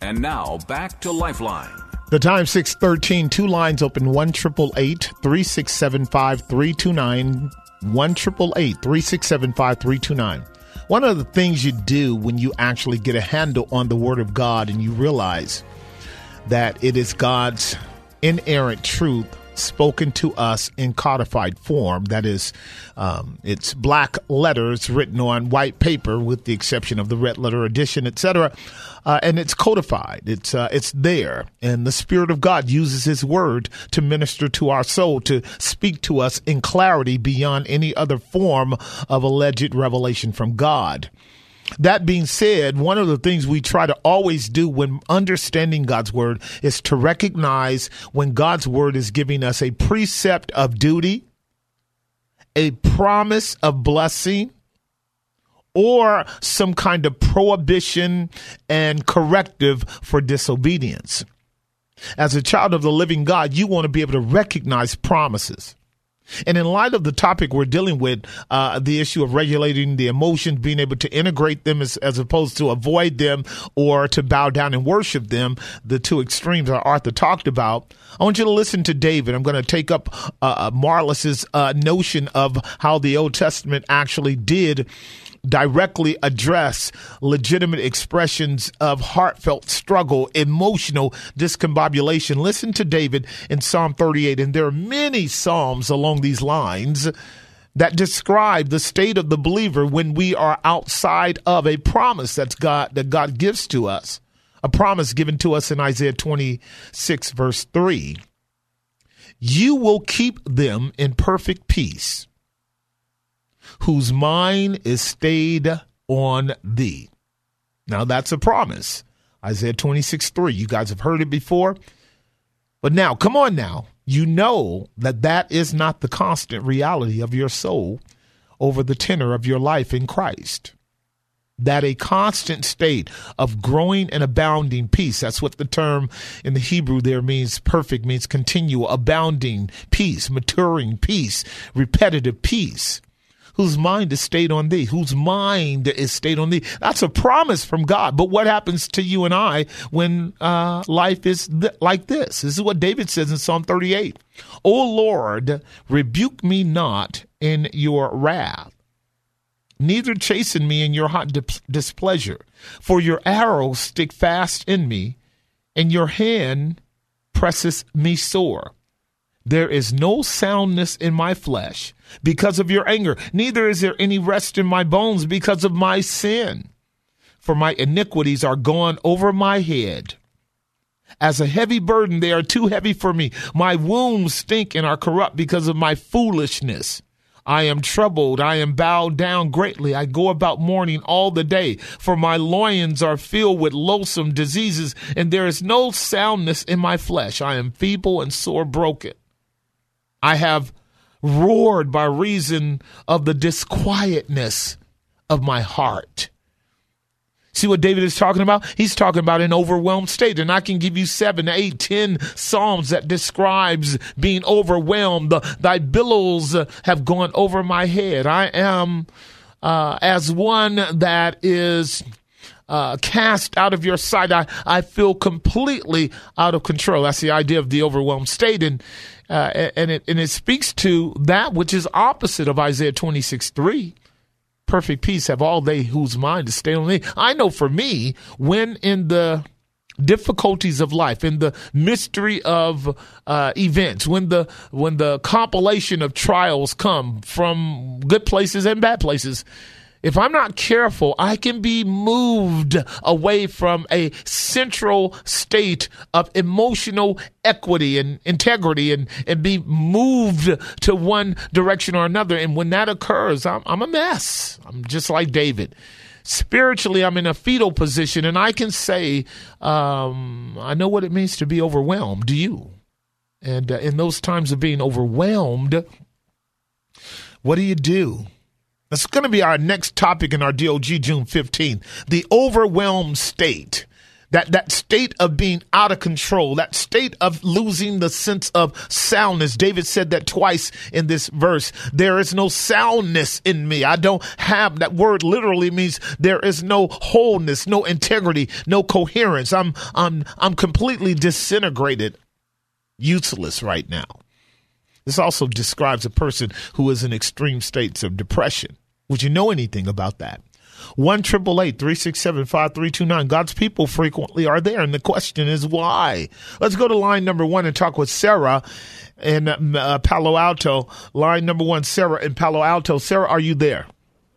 And now back to Lifeline. The time 613, two lines open 1 3675 329. 1 3675 One of the things you do when you actually get a handle on the Word of God and you realize that it is God's inerrant truth spoken to us in codified form. That is, um, it's black letters written on white paper, with the exception of the red letter edition, etc. Uh, and it's codified. It's uh, it's there, and the Spirit of God uses His Word to minister to our soul, to speak to us in clarity beyond any other form of alleged revelation from God. That being said, one of the things we try to always do when understanding God's word is to recognize when God's word is giving us a precept of duty, a promise of blessing, or some kind of prohibition and corrective for disobedience. As a child of the living God, you want to be able to recognize promises. And in light of the topic we're dealing with, uh, the issue of regulating the emotions, being able to integrate them as, as opposed to avoid them or to bow down and worship them, the two extremes that Arthur talked about. I want you to listen to David. I'm going to take up uh, uh Marlis's uh, notion of how the Old Testament actually did directly address legitimate expressions of heartfelt struggle, emotional discombobulation. Listen to David in Psalm 38, and there are many Psalms along these lines that describe the state of the believer when we are outside of a promise that's God that God gives to us. A promise given to us in Isaiah 26 verse 3. You will keep them in perfect peace whose mind is stayed on thee. Now that's a promise. Isaiah 26 3. You guys have heard it before. But now, come on now. You know that that is not the constant reality of your soul over the tenor of your life in Christ. That a constant state of growing and abounding peace, that's what the term in the Hebrew there means perfect, means continual, abounding peace, maturing peace, repetitive peace whose mind is stayed on thee, whose mind is stayed on thee. That's a promise from God. But what happens to you and I when uh, life is th- like this? This is what David says in Psalm 38. O Lord, rebuke me not in your wrath neither chasten me in your hot displeasure. For your arrows stick fast in me, and your hand presses me sore. There is no soundness in my flesh because of your anger, neither is there any rest in my bones because of my sin. For my iniquities are gone over my head. As a heavy burden, they are too heavy for me. My wounds stink and are corrupt because of my foolishness. I am troubled. I am bowed down greatly. I go about mourning all the day, for my loins are filled with loathsome diseases, and there is no soundness in my flesh. I am feeble and sore broken. I have roared by reason of the disquietness of my heart. See what David is talking about? He's talking about an overwhelmed state. And I can give you seven, eight, ten psalms that describes being overwhelmed. Thy billows have gone over my head. I am uh, as one that is uh, cast out of your sight. I, I feel completely out of control. That's the idea of the overwhelmed state. And uh, and it and it speaks to that which is opposite of Isaiah 26 3. Perfect peace have all they whose mind is stayed on me. I know for me, when in the difficulties of life, in the mystery of uh, events, when the when the compilation of trials come from good places and bad places, if I'm not careful, I can be moved away from a central state of emotional equity and integrity and, and be moved to one direction or another. And when that occurs, I'm, I'm a mess. I'm just like David. spiritually, I'm in a fetal position, and I can say, um, I know what it means to be overwhelmed. Do you? And uh, in those times of being overwhelmed, what do you do? That's going to be our next topic in our DOG June 15th the overwhelmed state that that state of being out of control, that state of losing the sense of soundness. David said that twice in this verse. There is no soundness in me. I don't have that word literally means there is no wholeness, no integrity, no coherence. I'm I'm I'm completely disintegrated, useless right now. This also describes a person who is in extreme states of depression. Would you know anything about that? 1 367 5329. God's people frequently are there. And the question is why? Let's go to line number one and talk with Sarah in uh, Palo Alto. Line number one, Sarah in Palo Alto. Sarah, are you there?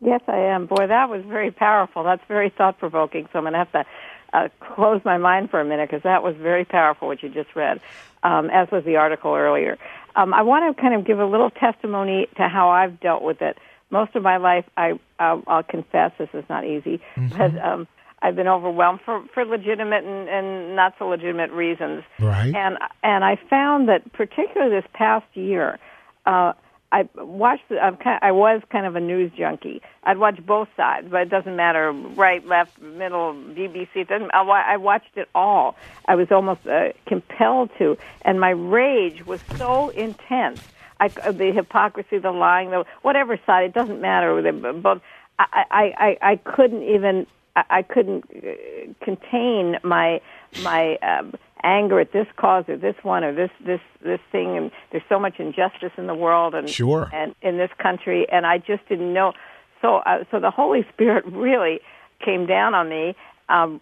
Yes, I am. Boy, that was very powerful. That's very thought provoking. So I'm going to have to uh, close my mind for a minute because that was very powerful what you just read, um, as was the article earlier. Um, I want to kind of give a little testimony to how I've dealt with it most of my life, I I'll, I'll confess this is not easy, mm-hmm. but um, I've been overwhelmed for for legitimate and, and not so legitimate reasons. Right. And and I found that particularly this past year, uh, I watched. I'm kind of, I was kind of a news junkie. I'd watch both sides, but it doesn't matter right, left, middle, BBC. It doesn't. I, I watched it all. I was almost uh, compelled to, and my rage was so intense I, the hypocrisy, the lying, the whatever side. It doesn't matter. But I, I, I, I couldn't even. I couldn't uh, contain my my um, anger at this cause or this one or this this this thing. And there's so much injustice in the world and sure. and in this country, and I just didn't know. So uh, so the Holy Spirit really came down on me, um,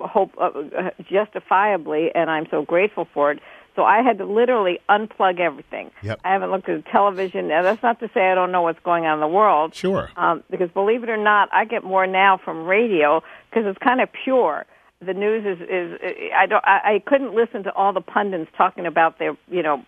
hope uh, justifiably, and I'm so grateful for it so I had to literally unplug everything. Yep. I haven't looked at the television. Now, that's not to say I don't know what's going on in the world. Sure. Um, because believe it or not, I get more now from radio because it's kind of pure. The news is is I don't I, I couldn't listen to all the pundits talking about their you know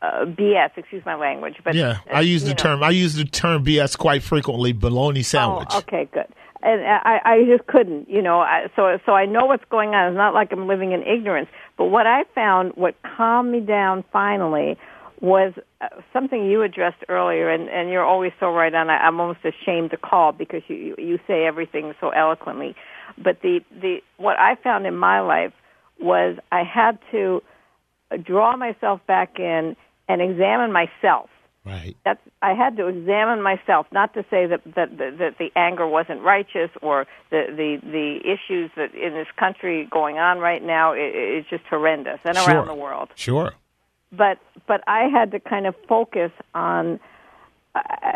uh, BS. Excuse my language, but yeah, I use the know. term I use the term BS quite frequently. Bologna sandwich. Oh, okay, good and I, I just couldn't, you know. I, so, so I know what's going on. It's not like I'm living in ignorance. But what I found, what calmed me down finally, was uh, something you addressed earlier, and, and you're always so right on. I, I'm almost ashamed to call because you you say everything so eloquently. But the the what I found in my life was I had to draw myself back in and examine myself Right. That's I had to examine myself, not to say that that that, the anger wasn't righteous or the the the issues that in this country going on right now it, it's just horrendous and sure. around the world. Sure. But but I had to kind of focus on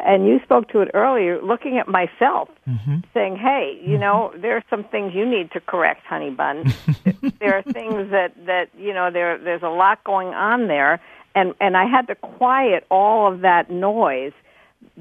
and you spoke to it earlier, looking at myself, mm-hmm. saying, "Hey, you mm-hmm. know, there are some things you need to correct, honey bun. there are things that that you know there there's a lot going on there, and and I had to quiet all of that noise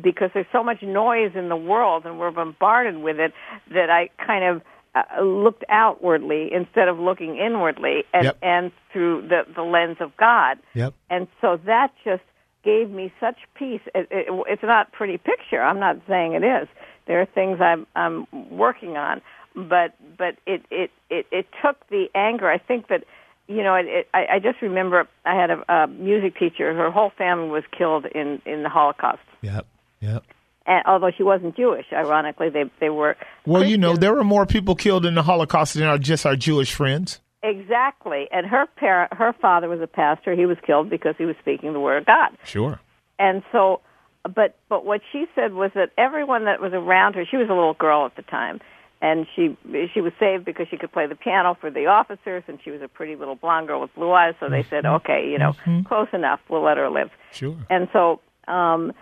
because there's so much noise in the world and we're bombarded with it that I kind of uh, looked outwardly instead of looking inwardly and yep. and through the the lens of God. Yep. And so that just gave me such peace. It, it, it's not pretty picture. I'm not saying it is. There are things I'm I'm working on, but but it it it, it took the anger. I think that you know, it, it, I, I just remember I had a, a music teacher. Her whole family was killed in in the Holocaust. Yep, yep. And although she wasn't Jewish, ironically, they they were. Well, Christian. you know, there were more people killed in the Holocaust than are just our Jewish friends. Exactly, and her parent, her father was a pastor. He was killed because he was speaking the word of God. Sure. And so, but but what she said was that everyone that was around her, she was a little girl at the time, and she she was saved because she could play the piano for the officers and she was a pretty little blonde girl with blue eyes so they said Mm-hmm. okay you know mm-hmm. close enough we'll let her live sure and so um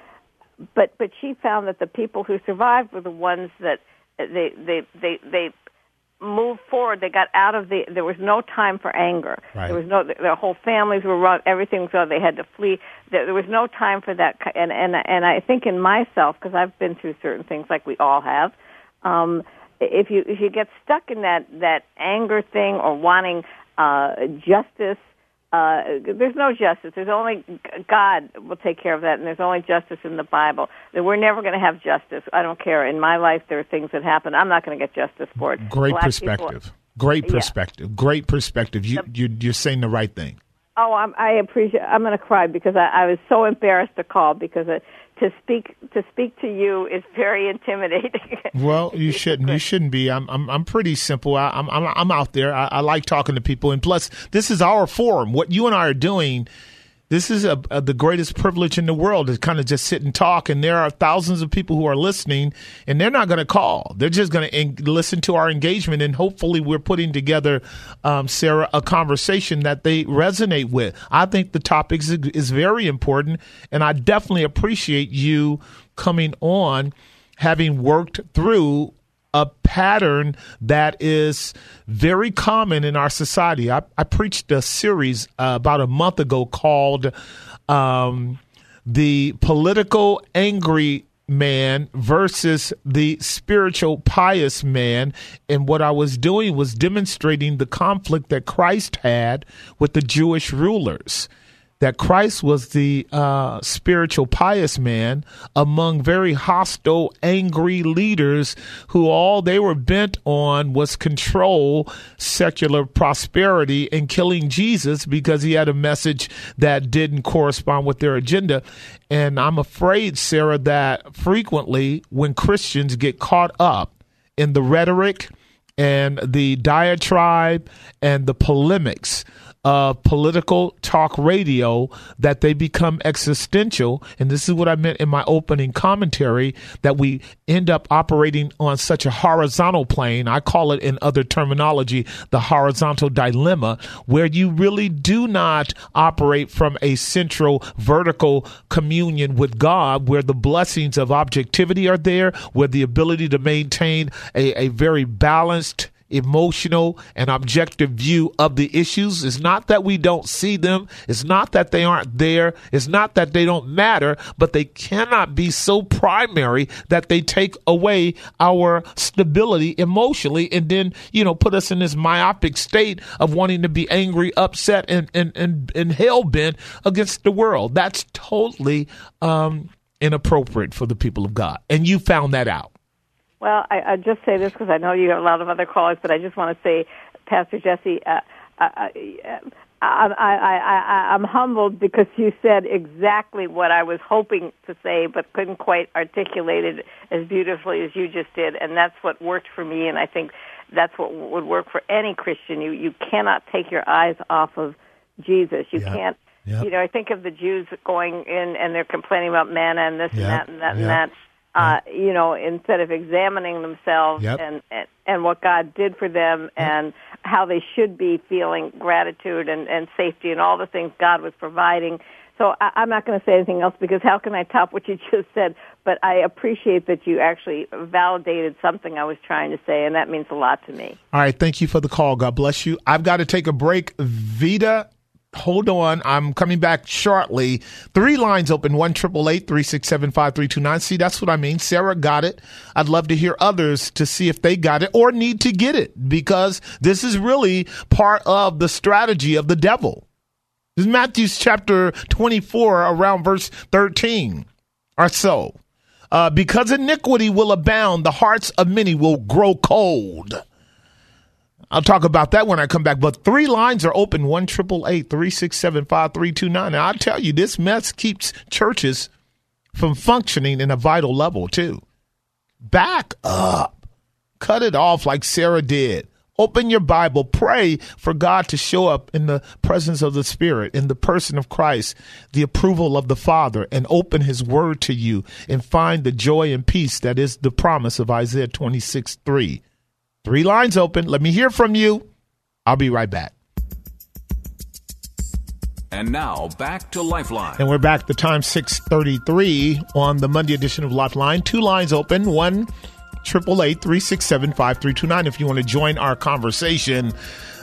but but she found that the people who survived were the ones that they they they they moved forward they got out of the there was no time for anger right. there was no their whole families were run everything so they had to flee there, there was no time for that and and and I think in myself because I've been through certain things like we all have um if you if you get stuck in that that anger thing or wanting uh, justice, uh, there's no justice. There's only God will take care of that, and there's only justice in the Bible. That we're never going to have justice. I don't care. In my life, there are things that happen. I'm not going to get justice for it. Great Black perspective. people- Great Yeah. perspective. Great perspective. You, you you're saying the right thing. Oh, I'm, I appreciate. I'm going to cry because I, I was so embarrassed to call because uh to speak to speak to you is very intimidating. Well, you shouldn't. You shouldn't be. I'm. I'm. I'm pretty simple. I, I'm. I'm. I'm out there. I, I like talking to people, and plus, this is our forum. What you and I are doing. This is a, a, the greatest privilege in the world to kind of just sit and talk. And there are thousands of people who are listening, and they're not going to call. They're just going to en- listen to our engagement, and hopefully, we're putting together, um, Sarah, a conversation that they resonate with. I think the topic is, is very important, and I definitely appreciate you coming on having worked through a pattern that is very common in our society. I, I preached a series uh, about a month ago called um, The Political Angry Man versus the Spiritual Pious Man. And what I was doing was demonstrating the conflict that Christ had with the Jewish rulers that Christ was the uh, spiritual pious man among very hostile, angry leaders who all they were bent on was control, secular prosperity, and killing Jesus because he had a message that didn't correspond with their agenda. And I'm afraid, Sarah, that frequently when Christians get caught up in the rhetoric and the diatribe and the polemics of political talk radio that they become existential. And this is what I meant in my opening commentary that we end up operating on such a horizontal plane. I call it in other terminology the horizontal dilemma, where you really do not operate from a central vertical communion with God, where the blessings of objectivity are there, where the ability to maintain a, a very balanced emotional and objective view of the issues. It's not that we don't see them. It's not that they aren't there. It's not that they don't matter, but they cannot be so primary that they take away our stability emotionally and then, you know, put us in this myopic state of wanting to be angry, upset, and, and, and, and hell bent against the world. That's totally, um, inappropriate for the people of God. And you found that out. Well, I, I just say this because I know you have a lot of other callers, but I just want to say, Pastor Jesse, uh, I, I, I, I, I'm humbled because you said exactly what I was hoping to say, but couldn't quite articulate it as beautifully as you just did, and that's what worked for me, and I think that's what would work for any Christian. You you cannot take your eyes off of Jesus. You Yep. can't. Yep. You know, I think of the Jews going in and they're complaining about manna and this Yep. and that and that Yep. and that uh, you know, instead of examining themselves Yep. and, and and what God did for them and how they should be feeling gratitude and and safety and all the things God was providing. So I, I'm not going to say anything else because how can I top what you just said? But I appreciate that you actually validated something I was trying to say, and that means a lot to me. All right. Thank you for the call. God bless you. I've got to take a break. Veda, hold on. I'm coming back shortly. Three lines open one triple eight three six seven five three two nine. See, that's what I mean. Sarah got it. I'd love to hear others to see if they got it or need to get it because this is really part of the strategy of the devil. This is Matthew's chapter 24, around verse 13 or so. Uh, because iniquity will abound, the hearts of many will grow cold. I'll talk about that when I come back. But three lines are open: one triple eight three six seven five three two nine. And I tell you, this mess keeps churches from functioning in a vital level too. Back up, cut it off like Sarah did. Open your Bible, pray for God to show up in the presence of the Spirit, in the person of Christ, the approval of the Father, and open His Word to you and find the joy and peace that is the promise of Isaiah 26 3. Three lines open. Let me hear from you. I'll be right back. And now back to Lifeline. And we're back. The time 633 on the Monday edition of Lifeline. Two lines open. One triple eight three six seven five three two nine. If you want to join our conversation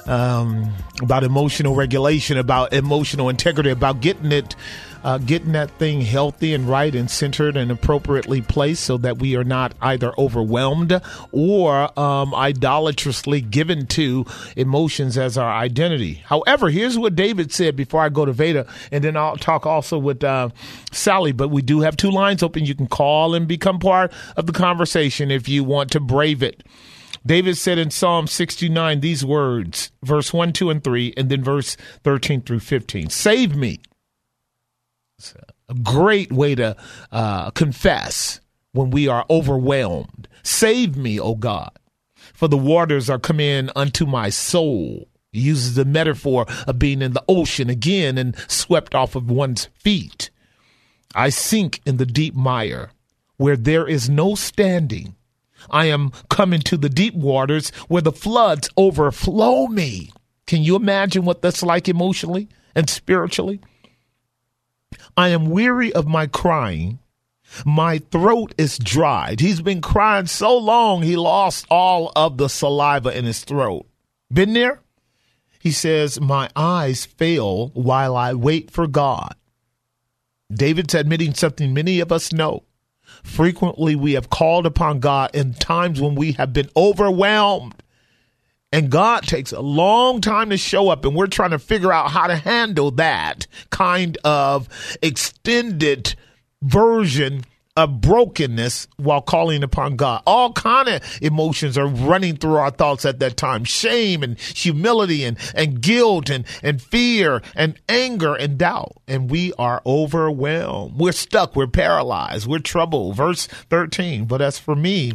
um, about emotional regulation, about emotional integrity, about getting it uh, getting that thing healthy and right and centered and appropriately placed so that we are not either overwhelmed or um, idolatrously given to emotions as our identity. However, here's what David said before I go to Veda, and then I'll talk also with uh, Sally. But we do have two lines open. You can call and become part of the conversation if you want to brave it. David said in Psalm 69 these words, verse 1, 2, and 3, and then verse 13 through 15 Save me. A great way to uh, confess when we are overwhelmed. Save me, O God, for the waters are come in unto my soul. He uses the metaphor of being in the ocean again and swept off of one's feet. I sink in the deep mire where there is no standing. I am coming to the deep waters where the floods overflow me. Can you imagine what that's like emotionally and spiritually? I am weary of my crying. My throat is dried. He's been crying so long he lost all of the saliva in his throat. Been there? He says, My eyes fail while I wait for God. David's admitting something many of us know. Frequently, we have called upon God in times when we have been overwhelmed. And God takes a long time to show up, and we're trying to figure out how to handle that kind of extended version of brokenness while calling upon God. All kind of emotions are running through our thoughts at that time. Shame and humility and, and guilt and, and fear and anger and doubt. And we are overwhelmed. We're stuck. We're paralyzed. We're troubled. Verse 13. But as for me,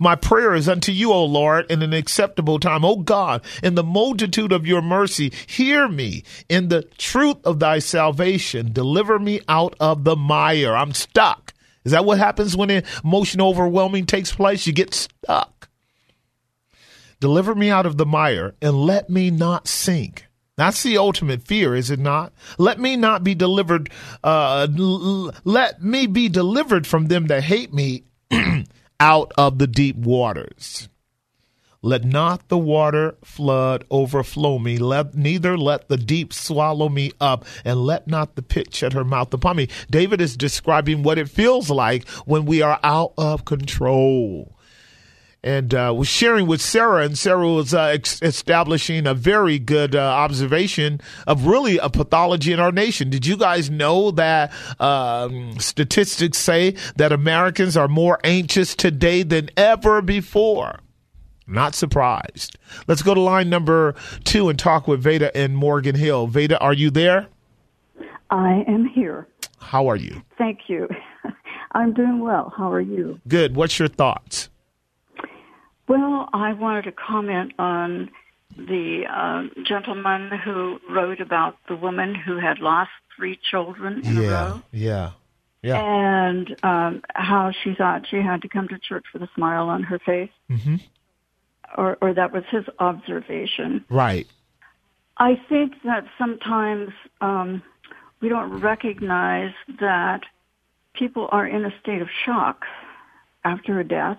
my prayer is unto you, O Lord, in an acceptable time. O God, in the multitude of your mercy, hear me. In the truth of thy salvation, deliver me out of the mire. I'm stuck. Is that what happens when emotional overwhelming takes place? You get stuck. Deliver me out of the mire and let me not sink. That's the ultimate fear, is it not? Let me not be delivered. Uh, l- let me be delivered from them that hate me out of the deep waters. Let not the water flood overflow me, let neither let the deep swallow me up, and let not the pit shut her mouth upon me. David is describing what it feels like when we are out of control. And uh, was sharing with Sarah, and Sarah was uh, ex- establishing a very good uh, observation of really a pathology in our nation. Did you guys know that um, statistics say that Americans are more anxious today than ever before? Not surprised. Let's go to line number two and talk with Veda and Morgan Hill. Veda, are you there? I am here. How are you? Thank you. I'm doing well. How are you? Good. What's your thoughts? Well, I wanted to comment on the uh, gentleman who wrote about the woman who had lost three children in yeah, a row. Yeah. Yeah. And um, how she thought she had to come to church with a smile on her face. Mm-hmm. Or, or that was his observation. Right. I think that sometimes um, we don't recognize that people are in a state of shock after a death.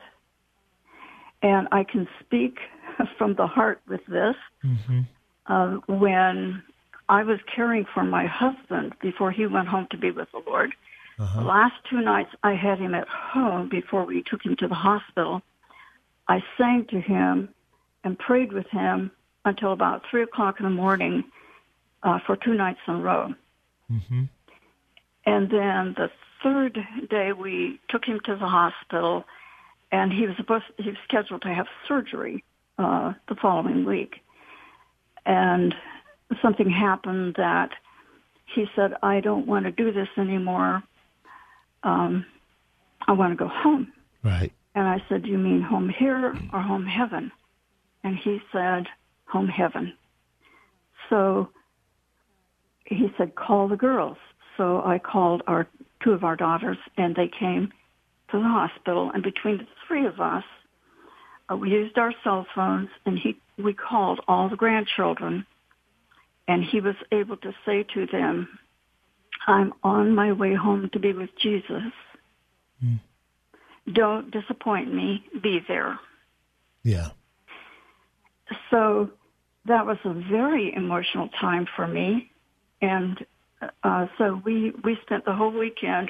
And I can speak from the heart with this. Mm-hmm. Uh, when I was caring for my husband before he went home to be with the Lord, Uh-huh. the last two nights I had him at home before we took him to the hospital. I sang to him and prayed with him until about three o'clock in the morning uh, for two nights in a row. Mm-hmm. And then the third day we took him to the hospital and he was supposed he was scheduled to have surgery uh, the following week. And something happened that he said, I don't want to do this anymore. Um, I want to go home. Right. And I said, Do you mean home here or home heaven? And he said, Home heaven. So he said, Call the girls. So I called our two of our daughters and they came to the hospital and between the three of us uh, we used our cell phones and he we called all the grandchildren and he was able to say to them i'm on my way home to be with jesus. Don't disappoint me. Be there. Yeah. so that was a very emotional time for me and uh, so we we spent the whole weekend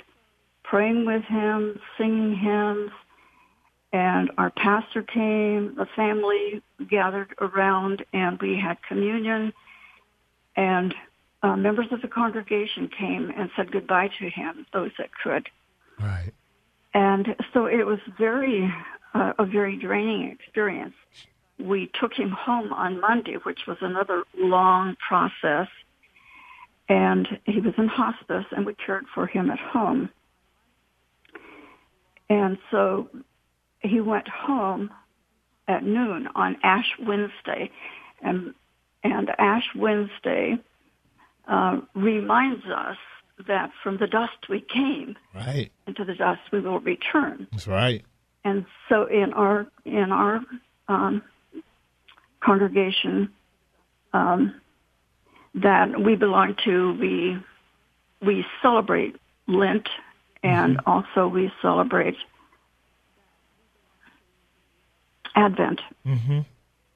praying with him, singing hymns, and our pastor came. The family gathered around, and we had communion. And uh, members of the congregation came and said goodbye to him, those that could. Right. And so it was very uh, a very draining experience. We took him home on Monday, which was another long process. And he was in hospice, and we cared for him at home. And so he went home at noon on Ash Wednesday, and and Ash Wednesday uh, reminds us that from the dust we came, right, and to the dust we will return. That's right. And so in our in our um, congregation um, that we belong to, we we celebrate Lent, and mm-hmm. also we celebrate Advent. Mm-hmm.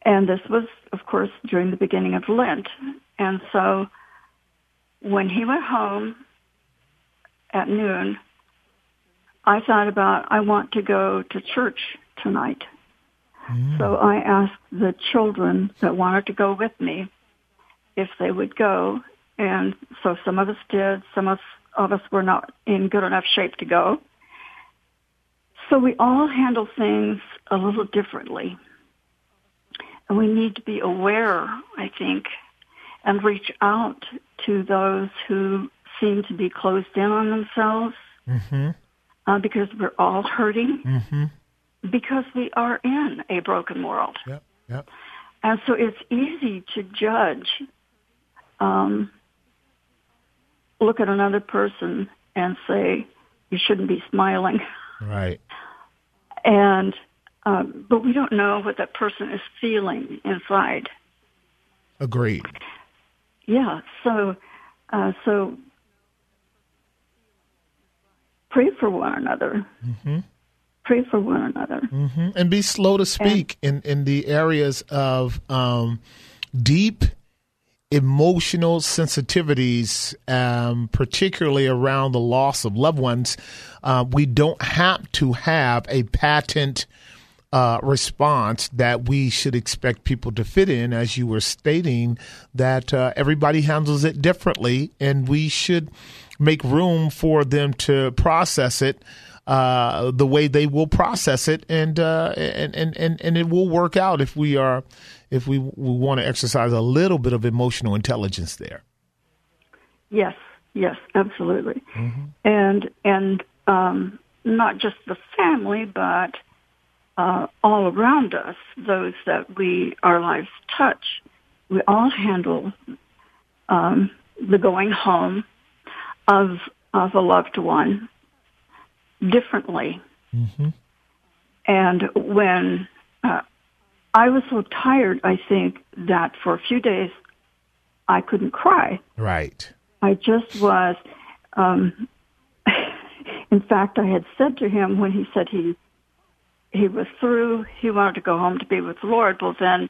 And this was, of course, during the beginning of Lent. And so when he went home at noon, I thought about, I want to go to church tonight. Mm. So I asked the children that wanted to go with me if they would go. And so some of us did. Some of, of us were not in good enough shape to go. So we all handle things a little differently. And we need to be aware, I think, and reach out to those who seem to be closed in on themselves mm-hmm. uh, because we're all hurting mm-hmm. because we are in a broken world. Yep, yep. And so it's easy to judge, um, look at another person and say, you shouldn't be smiling. Right. And, um, but we don't know what that person is feeling inside. Agreed. Yeah. So, uh, so pray for one another. Mm-hmm. Pray for one another. Mm-hmm. And be slow to speak and, in, in the areas of um, deep emotional sensitivities, um, particularly around the loss of loved ones. Uh, we don't have to have a patent uh, response that we should expect people to fit in, as you were stating, that uh, everybody handles it differently, and we should make room for them to process it uh, the way they will process it, and, uh, and and and and it will work out if we are if we, we want to exercise a little bit of emotional intelligence there. Yes, yes, absolutely, mm-hmm. and and um, not just the family, but uh, all around us, those that we our lives touch. We all handle um, the going home of of a loved one differently. Mm-hmm. And when uh, I was so tired, I think that for a few days I couldn't cry. Right. I just was. Um, in fact, I had said to him when he said he he was through. He wanted to go home to be with the Lord. Well, then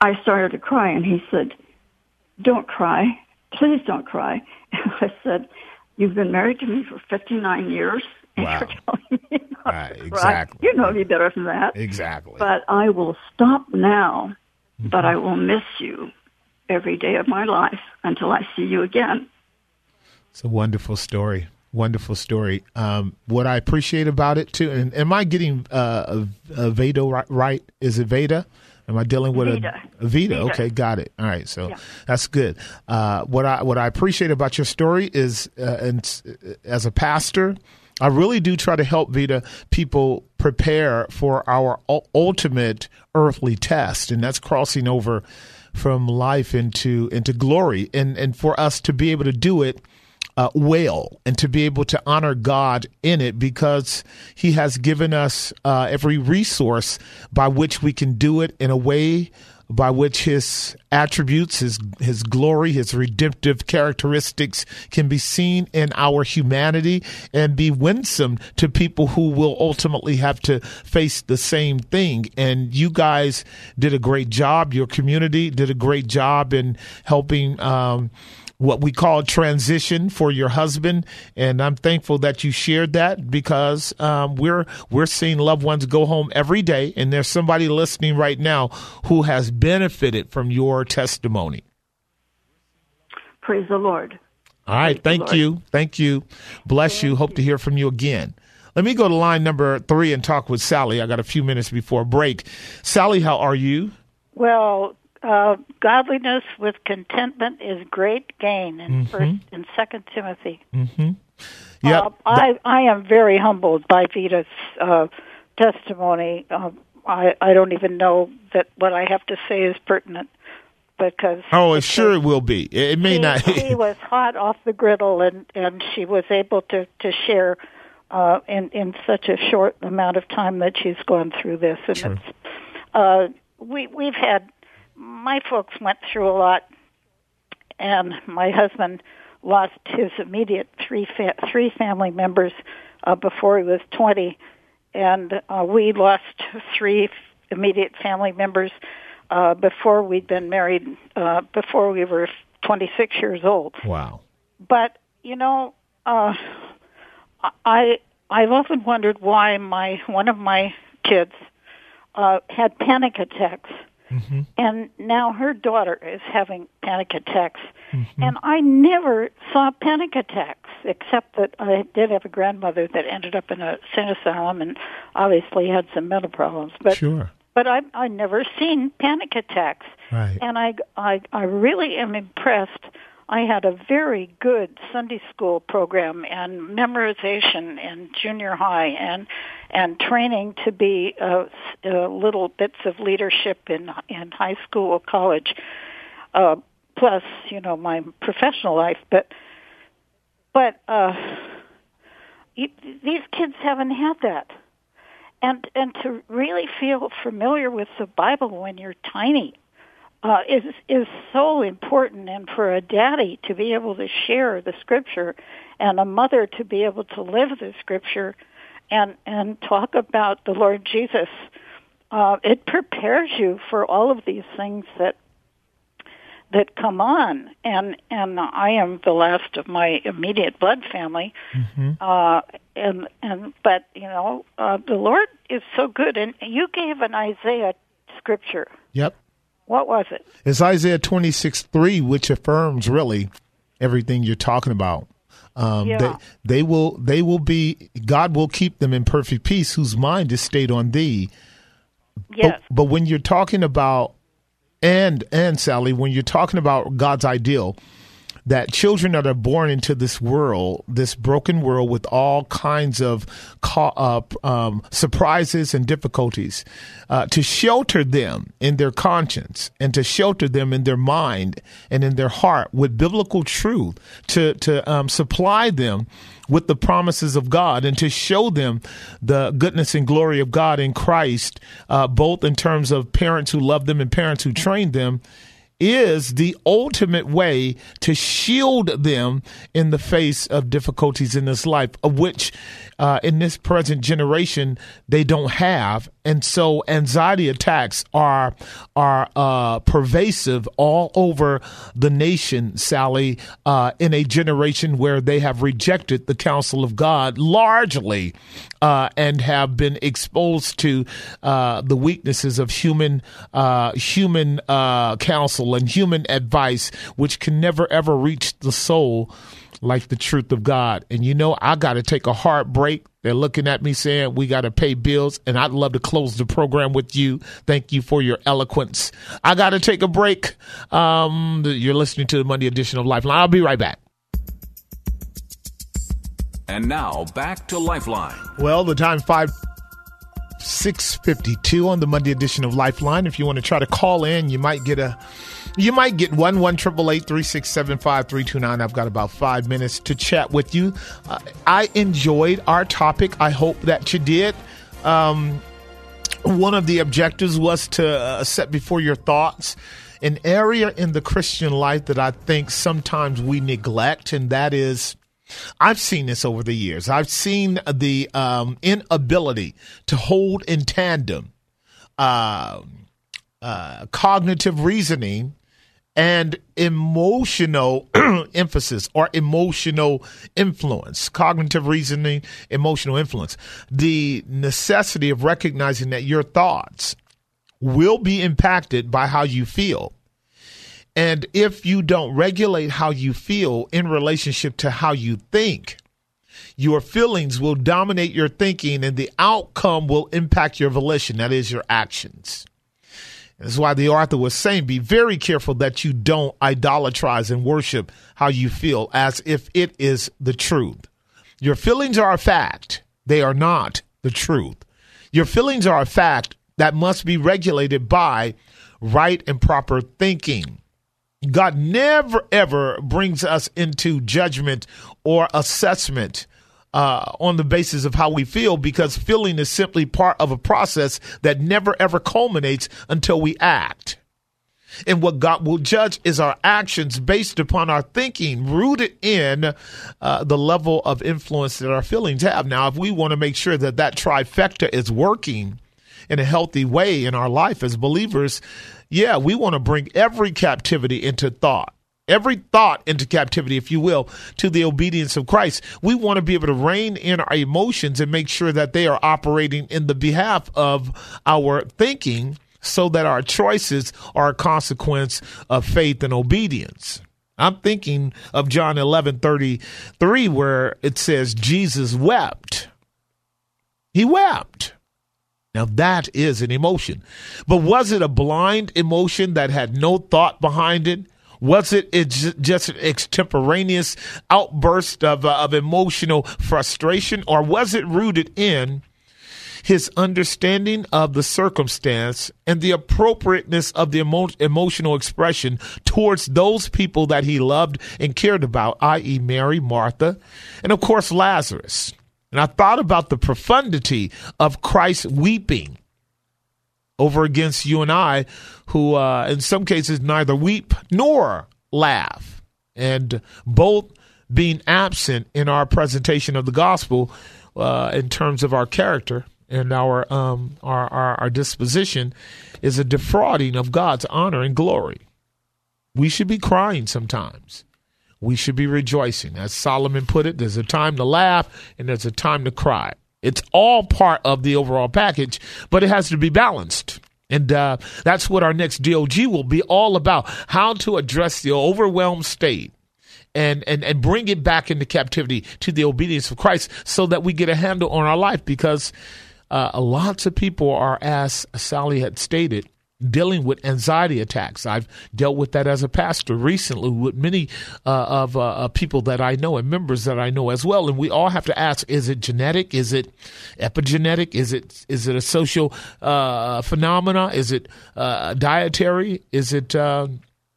I started to cry, and he said, "Don't cry, please don't cry." And I said, "You've been married to me for 59 years." And Wow. you're telling me Right, exactly. You know me better than that. Exactly. But I will stop now, Mm-hmm. but I will miss you every day of my life until I see you again. It's a wonderful story. Wonderful story. Um, what I appreciate about it too, and am I getting uh, a, a Veda right, right? Is it Veda? Am I dealing with Veda. a, a Veda? Veda. Okay, got it. All right, so Yeah. that's good. Uh, what I what I appreciate about your story is, uh, and s- as a pastor, I really do try to help Veda people prepare for our ultimate earthly test, and that's crossing over from life into into glory, and and for us to be able to do it uh, well and to be able to honor God in it because He has given us uh, every resource by which we can do it in a way by which his attributes, his his glory, his redemptive characteristics can be seen in our humanity and be winsome to people who will ultimately have to face the same thing. And you guys did a great job. Your community did a great job in helping. Um, what we call transition for your husband, and I'm thankful that you shared that because um, we're we're seeing loved ones go home every day, and there's somebody listening right now who has benefited from your testimony. Praise the Lord. All right, Praise thank you, thank you, bless you. Hope to hear from you again. Let me go to line number three and talk with Sally. I got a few minutes before break. Sally, how are you? Well, uh, godliness with contentment is great gain in Mm-hmm. first in Second Timothy. Yeah, Uh, I I am very humbled by Veda's uh, testimony. Uh, I I don't even know that what I have to say is pertinent because oh, it because sure it will be. It, it may he, not. he was hot off the griddle, and and she was able to to share uh, in in such a short amount of time that she's gone through this, and Sure. it's uh, we we've had my folks went through a lot, and my husband lost his immediate three fa- three family members uh, before he was twenty, and uh, we lost three f- immediate family members uh, before we'd been married, uh, before we were 26 years old. wow. But you know, uh, I I've often wondered why my one of my kids uh, had panic attacks, Mm-hmm. and now her daughter is having panic attacks, mm-hmm. and I never saw panic attacks except that I did have a grandmother that ended up in a insane asylum and obviously had some mental problems, but Sure. but I I never seen panic attacks. Right. And I I I really am impressed. I had a very good Sunday school program and memorization in junior high and and training to be uh, uh, little bits of leadership in in high school college. Uh, plus, you know, my professional life, but but uh, you, these kids haven't had that and and to really feel familiar with the Bible when you're tiny uh, is is so important. And for a daddy to be able to share the Scripture, and a mother to be able to live the Scripture, and and talk about the Lord Jesus, uh, it prepares you for all of these things that that come on and and I am the last of my immediate blood family uh and and but you know uh the Lord is so good and you gave an Isaiah scripture Yep. What was it It's Isaiah 26 3, which affirms really everything you're talking about. Um, Yeah. they, they will they will be God will keep them in perfect peace whose mind is stayed on thee. yes But, but when you're talking about and and Sally, when you're talking about God's ideal, that children that are born into this world, this broken world with all kinds of ca- uh, um, surprises and difficulties, uh, to shelter them in their conscience and to shelter them in their mind and in their heart with biblical truth, to to um, supply them with the promises of God and to show them the goodness and glory of God in Christ, uh, both in terms of parents who love them and parents who train them, is the ultimate way to shield them in the face of difficulties in this life, of which uh, in this present generation they don't have. And so anxiety attacks are are uh, pervasive all over the nation, Sally, uh, in a generation where they have rejected the counsel of God largely uh, and have been exposed to uh, the weaknesses of human uh, human uh, counsel and human advice, which can never ever reach the soul like the truth of God. And you know, I got to take a hard break. They're looking at me saying we got to pay bills, and I'd love to close the program with you. Thank you for your eloquence. I got to take a break. Um, you're listening to the Monday edition of Lifeline. I'll be right back. And now back to Lifeline. Well, the time five six fifty two on the Monday edition of Lifeline. If you want to try to call in, you might get a you might get one one triple eight three six seven five three two nine. I've got about five minutes to chat with you. Uh, I enjoyed our topic. I hope that you did. Um, one of the objectives was to uh, set before your thoughts an area in the Christian life that I think sometimes we neglect, and that is I've seen this over the years. I've seen the um, inability to hold in tandem uh, uh, cognitive reasoning and emotional emphasis or emotional influence, cognitive reasoning, emotional influence. The necessity of recognizing that your thoughts will be impacted by how you feel. And if you don't regulate how you feel in relationship to how you think, your feelings will dominate your thinking and the outcome will impact your volition, that is, your actions. That's why the author was saying, be very careful that you don't idolatrize and worship how you feel as if it is the truth. Your feelings are a fact, they are not the truth. Your feelings are a fact that must be regulated by right and proper thinking. God never ever brings us into judgment or assessment uh, on the basis of how we feel because feeling is simply part of a process that never ever culminates until we act. And what God will judge is our actions based upon our thinking, rooted in uh, the level of influence that our feelings have. Now, if we want to make sure that that trifecta is working in a healthy way in our life as believers, yeah, we want to bring every captivity into thought every thought into captivity, if you will, to the obedience of Christ. We want to be able to rein in our emotions and make sure that they are operating in the behalf of our thinking so that our choices are a consequence of faith and obedience. I'm thinking of John 11 33, where it says, Jesus wept. He wept. Now that is an emotion. But was it a blind emotion that had no thought behind it? Was it just an extemporaneous outburst of, uh, of emotional frustration, or was it rooted in his understanding of the circumstance and the appropriateness of the emo- emotional expression towards those people that he loved and cared about, i.e., Mary, Martha, and of course, Lazarus? And I thought about the profundity of Christ weeping over against you and I, who uh, in some cases neither weep nor laugh, and both being absent in our presentation of the gospel uh, in terms of our character and our, um, our, our our disposition is a defrauding of God's honor and glory. We should be crying sometimes. We should be rejoicing. As Solomon put it, there's a time to laugh and there's a time to cry. It's all part of the overall package, but it has to be balanced. And uh, that's what our next DOG will be all about how to address the overwhelmed state and, and, and bring it back into captivity to the obedience of Christ so that we get a handle on our life because uh, lots of people are, as Sally had stated, dealing with anxiety attacks. I've dealt with that as a pastor recently with many uh, of uh, people that I know and members that I know as well. And we all have to ask: Is it genetic? Is it epigenetic? Is it is it a social uh, phenomena? Is it uh, dietary? Is it uh,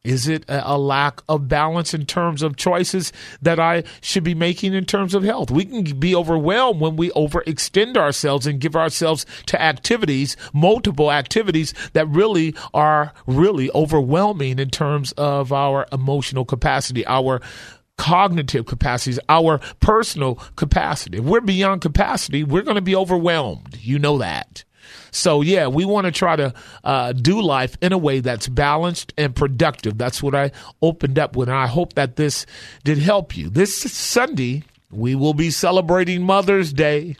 is it a lack of balance in terms of choices that I should be making in terms of health? We can be overwhelmed when we overextend ourselves and give ourselves to activities, multiple activities that really are really overwhelming in terms of our emotional capacity, our cognitive capacities, our personal capacity. If we're beyond capacity, we're going to be overwhelmed. You know that. So, yeah, we want to try to uh, do life in a way that's balanced and productive. That's what I opened up with. And I hope that this did help you. This Sunday, we will be celebrating Mother's Day.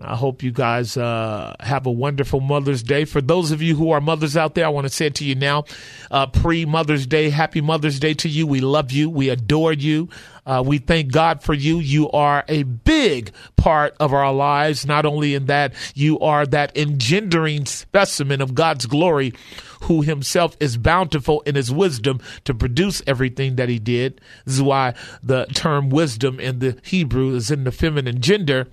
I hope you guys uh, have a wonderful Mother's Day. For those of you who are mothers out there, I want to say it to you now uh, pre Mother's Day, happy Mother's Day to you. We love you, we adore you. Uh, we thank God for you. You are a big part of our lives, not only in that you are that engendering specimen of God's glory who himself is bountiful in his wisdom to produce everything that he did. This is why the term wisdom in the Hebrew is in the feminine gender,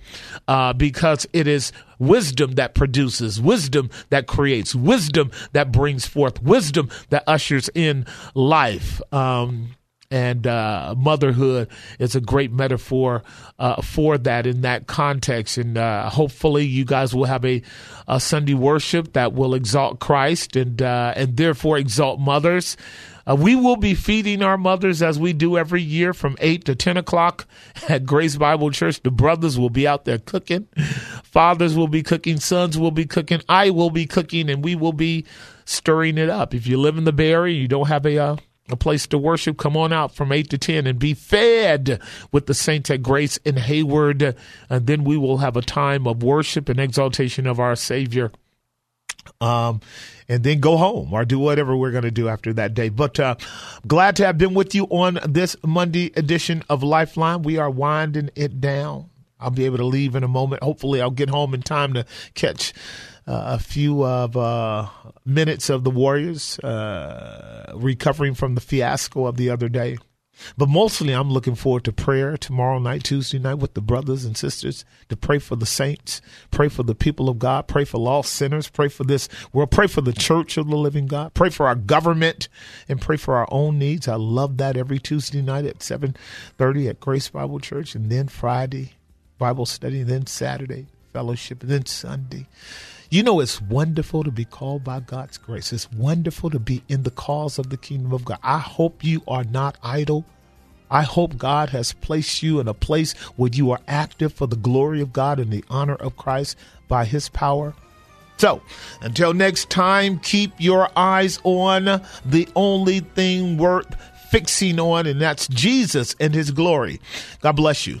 uh, because it is wisdom that produces, wisdom that creates, wisdom that brings forth, wisdom that ushers in life. Um, and uh, motherhood is a great metaphor uh, for that in that context. And uh, hopefully, you guys will have a, a, Sunday worship that will exalt Christ and uh, and therefore exalt mothers. Uh, we will be feeding our mothers as we do every year from 8 to 10 o'clock at Grace Bible Church. The brothers will be out there cooking. Fathers will be cooking. Sons will be cooking. I will be cooking, and we will be stirring it up. If you live in the Bay Area, you don't have a uh, a place to worship. Come on out from 8 to 10 and be fed with the saints at Grace in Hayward. And then we will have a time of worship and exaltation of our Savior. Um, and then go home or do whatever we're going to do after that day. But uh, glad to have been with you on this Monday edition of Lifeline. We are winding it down. I'll be able to leave in a moment. Hopefully, I'll get home in time to catch a few of uh, minutes of the Warriors uh, recovering from the fiasco of the other day. But mostly, I'm looking forward to prayer tomorrow night, Tuesday night, with the brothers and sisters to pray for the saints, pray for the people of God, pray for lost sinners, pray for this world, pray for the church of the living God, pray for our government, and pray for our own needs. I love that every Tuesday night at 7:30 at Grace Bible Church, and then Friday Bible study, and then Saturday fellowship, and then Sunday you know, it's wonderful to be called by God's grace. It's wonderful to be in the cause of the kingdom of God. I hope you are not idle. I hope God has placed you in a place where you are active for the glory of God and the honor of Christ by his power. So, until next time, keep your eyes on the only thing worth fixing on, and that's Jesus and his glory. God bless you.